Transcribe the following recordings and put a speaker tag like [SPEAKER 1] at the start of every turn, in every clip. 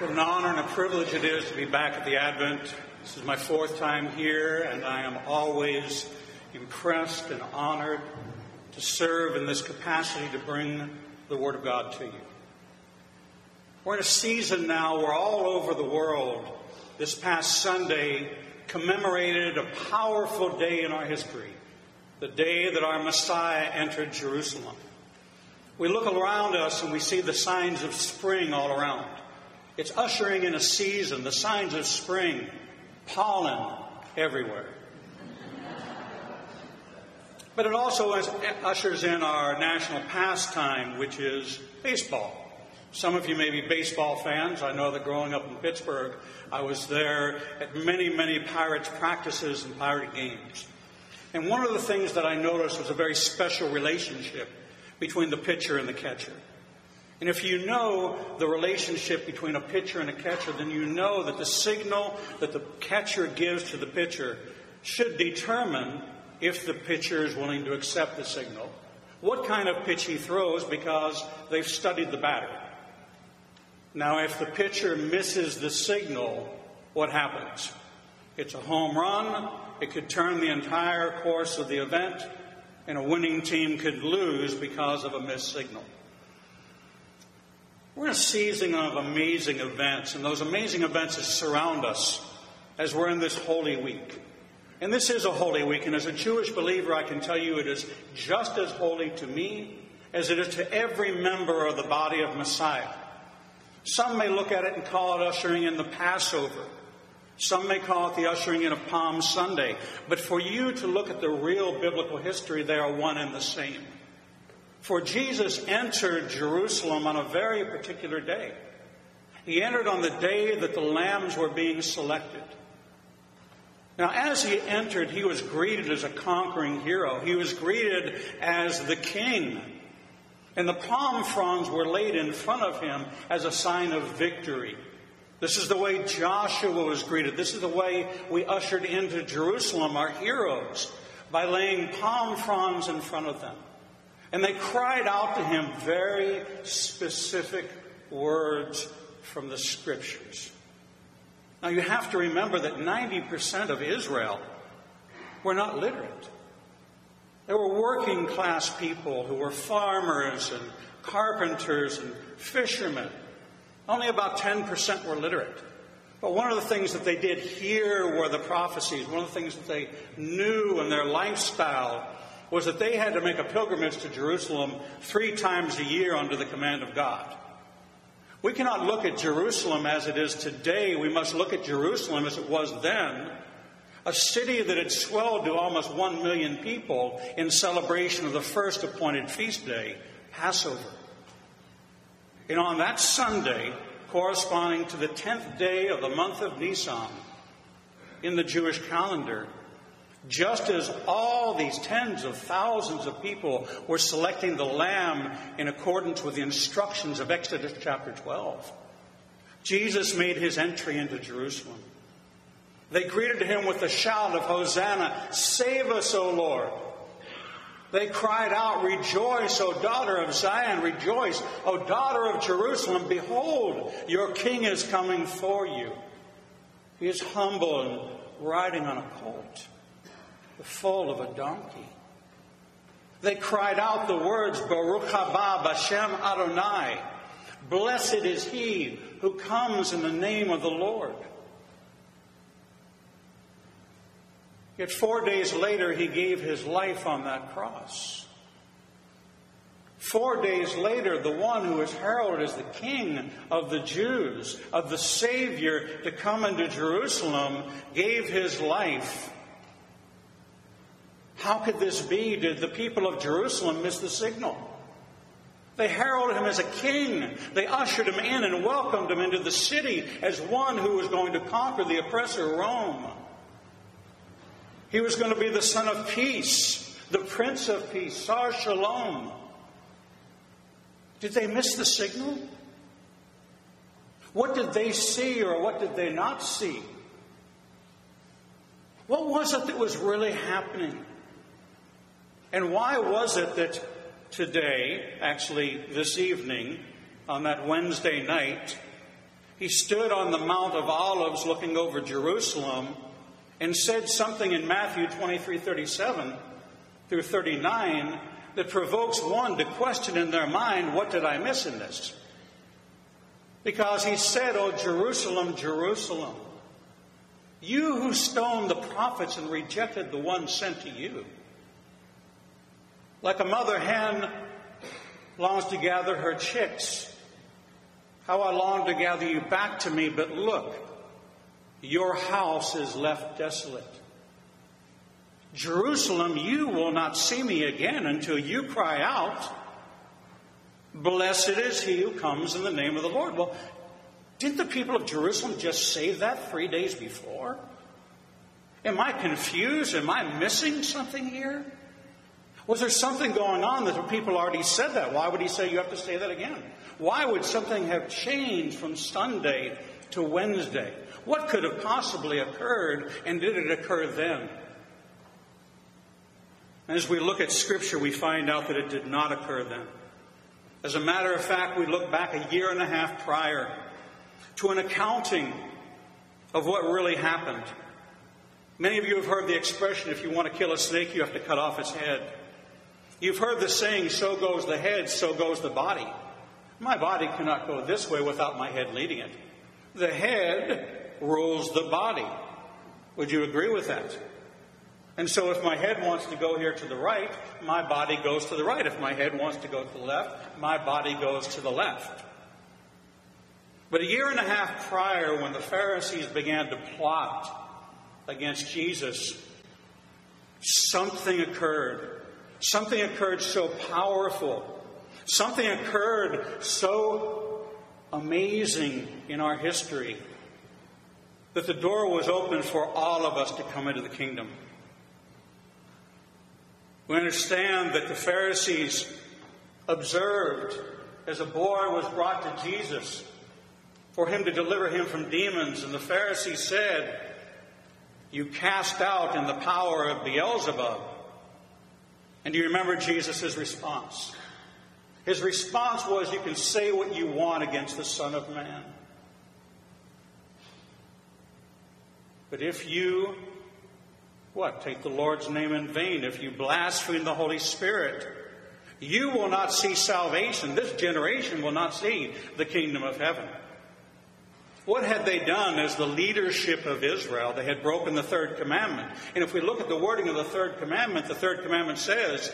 [SPEAKER 1] What an honor and a privilege it is to be back at the Advent. This is my fourth time here, and I am always impressed and honored to serve in this capacity to bring the Word of God to you. We're in a season now where all over the world, this past Sunday, commemorated a powerful day in our history, the day that our Messiah entered Jerusalem. We look around us and we see the signs of spring all around. It's ushering in a season, the signs of spring, pollen everywhere. But it also ushers in our national pastime, which is baseball. Some of you may be baseball fans. I know that growing up in Pittsburgh, I was there at many, many Pirates practices and Pirate games. And one of the things that I noticed was a very special relationship between the pitcher and the catcher. And if you know the relationship between a pitcher and a catcher, then you know that the signal that the catcher gives to the pitcher should determine if the pitcher is willing to accept the signal, what kind of pitch he throws because they've studied the batter. Now, if the pitcher misses the signal, what happens? It's a home run. It could turn the entire course of the event, and a winning team could lose because of a missed signal. We're in a season of amazing events, and those amazing events surround us as we're in this Holy Week. And this is a Holy Week, and as a Jewish believer, I can tell you it is just as holy to me as it is to every member of the body of Messiah. Some may look at it and call it ushering in the Passover. Some may call it the ushering in of Palm Sunday. But for you to look at the real biblical history, they are one and the same. For Jesus entered Jerusalem on a very particular day. He entered on the day that the lambs were being selected. Now, as he entered, he was greeted as a conquering hero. He was greeted as the king. And the palm fronds were laid in front of him as a sign of victory. This is the way Joshua was greeted. This is the way we ushered into Jerusalem our heroes by laying palm fronds in front of them. And they cried out to him very specific words from the scriptures. Now you have to remember that 90% of Israel were not literate. They were working class people who were farmers and carpenters and fishermen. Only about 10% were literate. But one of the things that they did hear were the prophecies. One of the things that they knew in their lifestyle was that they had to make a pilgrimage to Jerusalem three times a year under the command of God. We cannot look at Jerusalem as it is today. We must look at Jerusalem as it was then, a city that had swelled to almost one million people in celebration of the first appointed feast day, Passover. And on that Sunday, corresponding to the 10th day of the month of Nisan in the Jewish calendar, just as all these tens of thousands of people were selecting the lamb in accordance with the instructions of Exodus chapter 12, Jesus made his entry into Jerusalem. They greeted him with a shout of Hosanna, Save us, O Lord. They cried out, Rejoice, O daughter of Zion, rejoice, O daughter of Jerusalem. Behold, your king is coming for you. He is humble and riding on a colt the foal of a donkey. They cried out the words, Baruch haba Bashem Adonai. Blessed is he who comes in the name of the Lord. Yet four days later, he gave his life on that cross. Four days later, the one who is heralded as the king of the Jews, of the Savior to come into Jerusalem, gave his life how could this be? Did the people of Jerusalem miss the signal? They heralded him as a king. They ushered him in and welcomed him into the city as one who was going to conquer the oppressor Rome. He was going to be the son of peace, the prince of peace, Sar Shalom. Did they miss the signal? What did they see or what did they not see? What was it that was really happening? And why was it that today, actually this evening, on that Wednesday night, he stood on the Mount of Olives looking over Jerusalem and said something in Matthew 23 37 through 39 that provokes one to question in their mind, What did I miss in this? Because he said, O Jerusalem, Jerusalem, you who stoned the prophets and rejected the one sent to you. Like a mother hen longs to gather her chicks how I long to gather you back to me, but look, your house is left desolate. Jerusalem, you will not see me again until you cry out, Blessed is he who comes in the name of the Lord. Well, didn't the people of Jerusalem just say that three days before? Am I confused? Am I missing something here? Was there something going on that the people already said that? Why would he say you have to say that again? Why would something have changed from Sunday to Wednesday? What could have possibly occurred, and did it occur then? As we look at Scripture, we find out that it did not occur then. As a matter of fact, we look back a year and a half prior to an accounting of what really happened. Many of you have heard the expression if you want to kill a snake, you have to cut off its head. You've heard the saying, so goes the head, so goes the body. My body cannot go this way without my head leading it. The head rules the body. Would you agree with that? And so if my head wants to go here to the right, my body goes to the right. If my head wants to go to the left, my body goes to the left. But a year and a half prior, when the Pharisees began to plot against Jesus, something occurred. Something occurred so powerful Something occurred so amazing in our history that the door was open for all of us to come into the kingdom. We understand that the Pharisees observed as a boy was brought to Jesus for him to deliver him from demons, and the Pharisees said, You cast out in the power of Beelzebub. And do you remember Jesus' response? His response was, You can say what you want against the Son of Man. But if you, what, take the Lord's name in vain, if you blaspheme the Holy Spirit, you will not see salvation. This generation will not see the kingdom of heaven. What had they done as the leadership of Israel? They had broken the third commandment. And if we look at the wording of the third commandment, the third commandment says,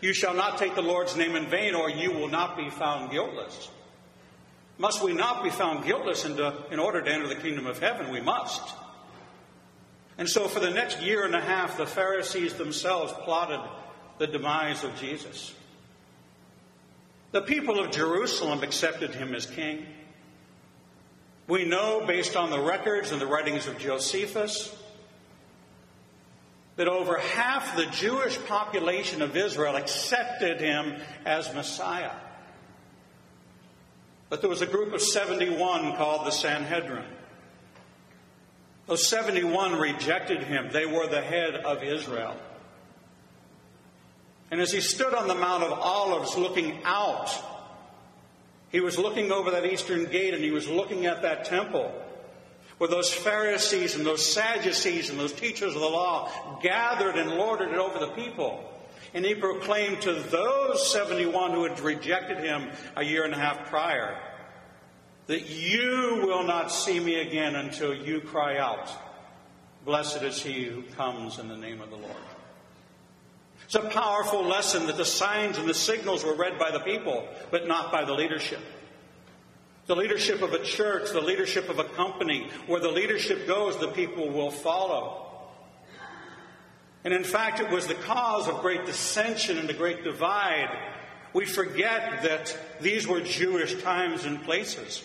[SPEAKER 1] you shall not take the Lord's name in vain, or you will not be found guiltless. Must we not be found guiltless in, in order to enter the kingdom of heaven? We must. And so, for the next year and a half, the Pharisees themselves plotted the demise of Jesus. The people of Jerusalem accepted him as king. We know, based on the records and the writings of Josephus, that over half the Jewish population of Israel accepted him as Messiah. But there was a group of 71 called the Sanhedrin. Those 71 rejected him. They were the head of Israel. And as he stood on the Mount of Olives looking out, he was looking over that eastern gate and he was looking at that temple where those Pharisees and those Sadducees and those teachers of the law gathered and lorded it over the people. And he proclaimed to those 71 who had rejected him a year and a half prior that you will not see me again until you cry out, Blessed is he who comes in the name of the Lord. It's a powerful lesson that the signs and the signals were read by the people, but not by the leadership. The leadership of a church, the leadership of a company, where the leadership goes, the people will follow. And in fact, it was the cause of great dissension and a great divide. We forget that these were Jewish times and places.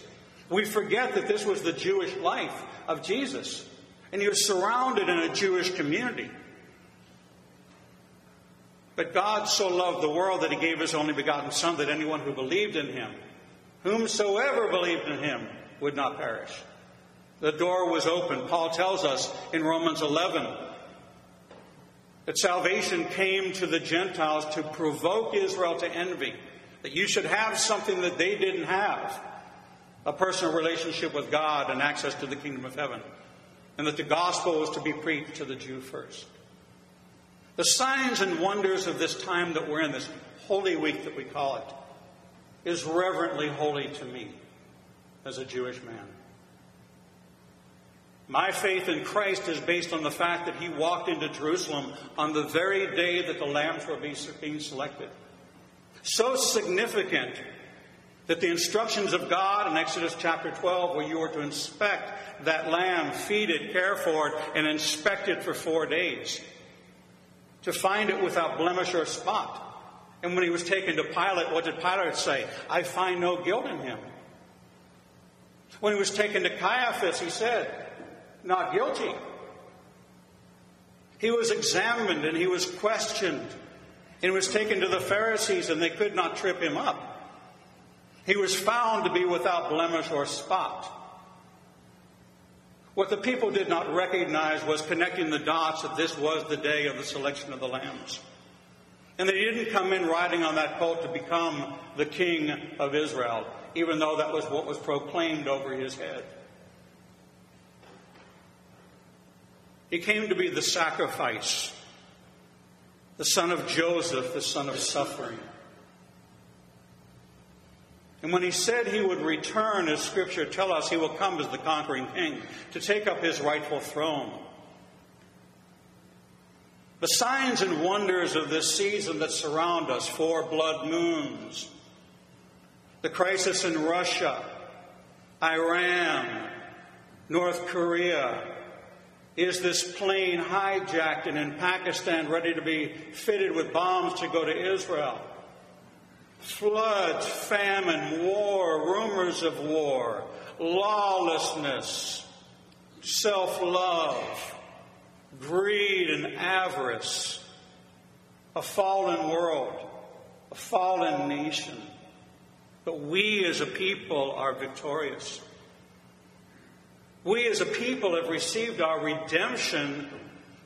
[SPEAKER 1] We forget that this was the Jewish life of Jesus. And he was surrounded in a Jewish community. But God so loved the world that he gave his only begotten Son that anyone who believed in him Whomsoever believed in him would not perish. The door was open. Paul tells us in Romans 11 that salvation came to the Gentiles to provoke Israel to envy, that you should have something that they didn't have. a personal relationship with God and access to the kingdom of heaven, and that the gospel was to be preached to the Jew first. The signs and wonders of this time that we're in, this Holy Week that we call it, is reverently holy to me as a Jewish man. My faith in Christ is based on the fact that he walked into Jerusalem on the very day that the lambs were being selected. So significant that the instructions of God in Exodus chapter 12, where you were to inspect that lamb, feed it, care for it, and inspect it for four days, to find it without blemish or spot. And when he was taken to Pilate, what did Pilate say? I find no guilt in him. When he was taken to Caiaphas, he said, Not guilty. He was examined and he was questioned. And he was taken to the Pharisees, and they could not trip him up. He was found to be without blemish or spot. What the people did not recognize was connecting the dots that this was the day of the selection of the lambs. And they didn't come in riding on that colt to become the king of Israel, even though that was what was proclaimed over his head. He came to be the sacrifice, the son of Joseph, the son of suffering. And when he said he would return, as scripture tell us, he will come as the conquering king to take up his rightful throne. The signs and wonders of this season that surround us, four blood moons, the crisis in Russia, Iran, North Korea, is this plane hijacked and in Pakistan ready to be fitted with bombs to go to Israel? Floods, famine, war, rumors of war, lawlessness, self love, greed and avarice, a fallen world, a fallen nation. But we as a people are victorious. We as a people have received our redemption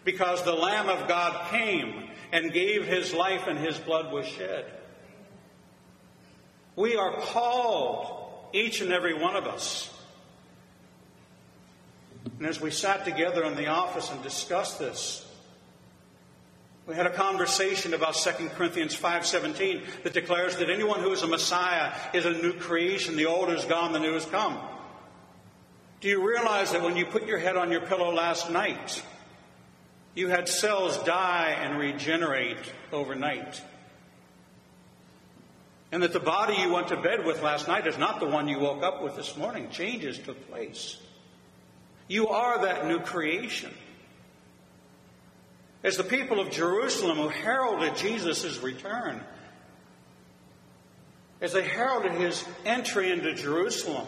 [SPEAKER 1] because the Lamb of God came and gave his life and his blood was shed. We are called, each and every one of us. And as we sat together in the office and discussed this, we had a conversation about 2 Corinthians 5:17 that declares that anyone who is a Messiah is a new creation. The old is gone, the new has come. Do you realize that when you put your head on your pillow last night, you had cells die and regenerate overnight? And that the body you went to bed with last night is not the one you woke up with this morning. Changes took place. You are that new creation. As the people of Jerusalem who heralded Jesus' return, as they heralded his entry into Jerusalem,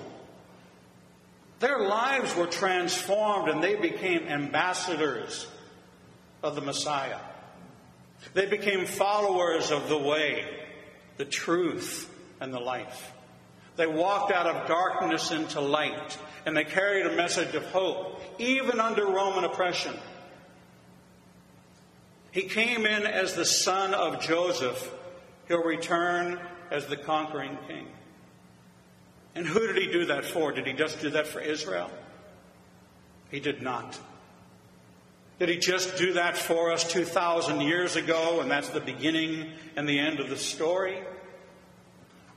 [SPEAKER 1] their lives were transformed and they became ambassadors of the Messiah. They became followers of the way the truth, and the life. They walked out of darkness into light, and they carried a message of hope, even under Roman oppression. He came in as the son of Joseph. He'll return as the conquering king. And who did he do that for? Did he just do that for Israel? He did not. Did he just do that for us 2,000 years ago and that's the beginning and the end of the story?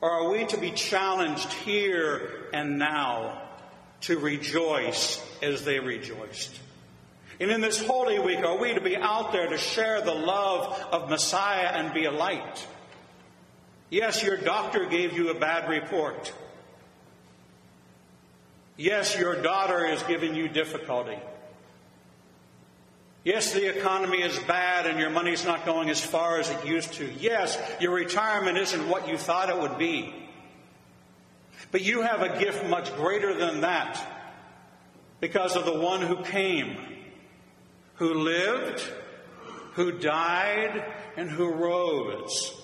[SPEAKER 1] Or are we to be challenged here and now to rejoice as they rejoiced? And in this Holy Week, are we to be out there to share the love of Messiah and be a light? Yes, your doctor gave you a bad report. Yes, your daughter is giving you difficulty. Yes, the economy is bad and your money's not going as far as it used to. Yes, your retirement isn't what you thought it would be. But you have a gift much greater than that because of the one who came, who lived, who died, and who rose,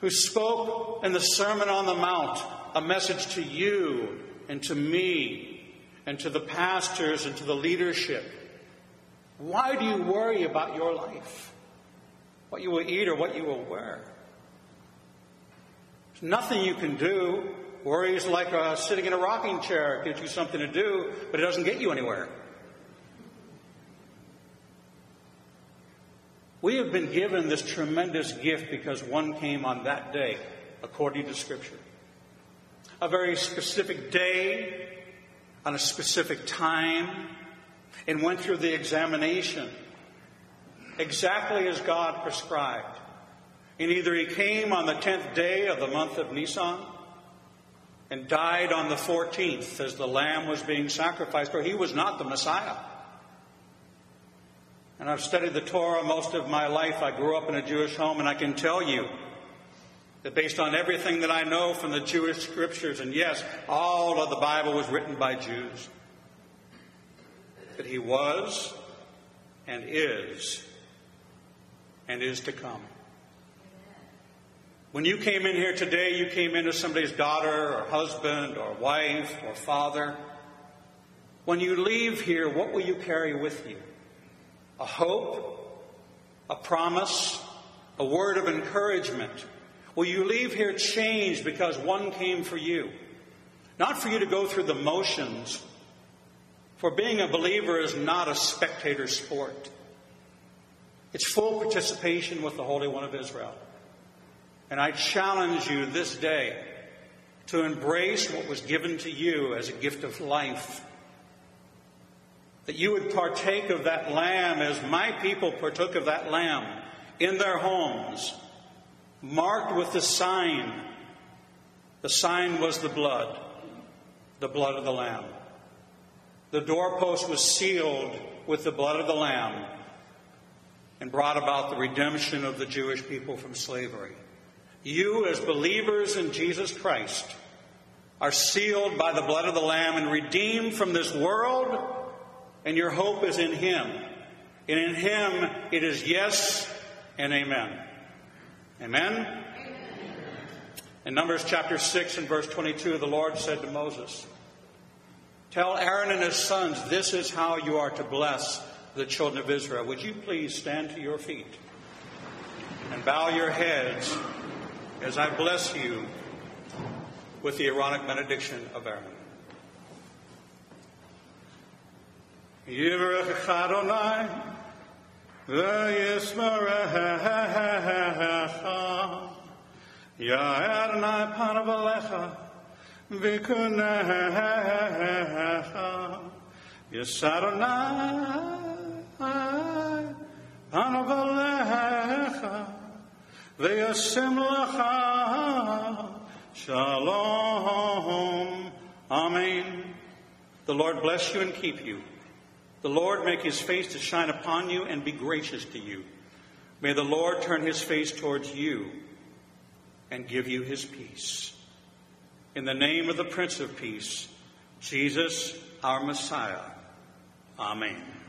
[SPEAKER 1] who spoke in the Sermon on the Mount a message to you and to me and to the pastors and to the leadership. Why do you worry about your life? What you will eat or what you will wear? There's nothing you can do Worry is like uh, sitting in a rocking chair. It gives you something to do, but it doesn't get you anywhere. We have been given this tremendous gift because one came on that day, according to Scripture. A very specific day, on a specific time, and went through the examination exactly as God prescribed. And either he came on the 10th day of the month of Nisan and died on the 14th as the lamb was being sacrificed, or he was not the Messiah. And I've studied the Torah most of my life. I grew up in a Jewish home, and I can tell you that based on everything that I know from the Jewish scriptures, and yes, all of the Bible was written by Jews, that he was and is and is to come. When you came in here today, you came in as somebody's daughter or husband or wife or father. When you leave here, what will you carry with you? A hope, a promise, a word of encouragement. Will you leave here changed because one came for you? Not for you to go through the motions, for being a believer is not a spectator sport. It's full participation with the Holy One of Israel. And I challenge you this day to embrace what was given to you as a gift of life. That you would partake of that lamb as my people partook of that lamb in their homes, marked with the sign. The sign was the blood, the blood of the lamb. The doorpost was sealed with the blood of the lamb and brought about the redemption of the Jewish people from slavery. You, as believers in Jesus Christ, are sealed by the blood of the Lamb and redeemed from this world, and your hope is in Him. And in Him it is yes and amen. Amen? In Numbers chapter 6 and verse 22, the Lord said to Moses, Tell Aaron and his sons, this is how you are to bless the children of Israel. Would you please stand to your feet and bow your heads as I bless you with the Aaronic benediction of Aaron. V'yismarecha Ya'er Adonai panav alecha v'kunecha Yisadonai panav alecha Shalom. Amen. The Lord bless you and keep you. The Lord make his face to shine upon you and be gracious to you. May the Lord turn his face towards you and give you his peace. In the name of the Prince of Peace, Jesus, our Messiah. Amen.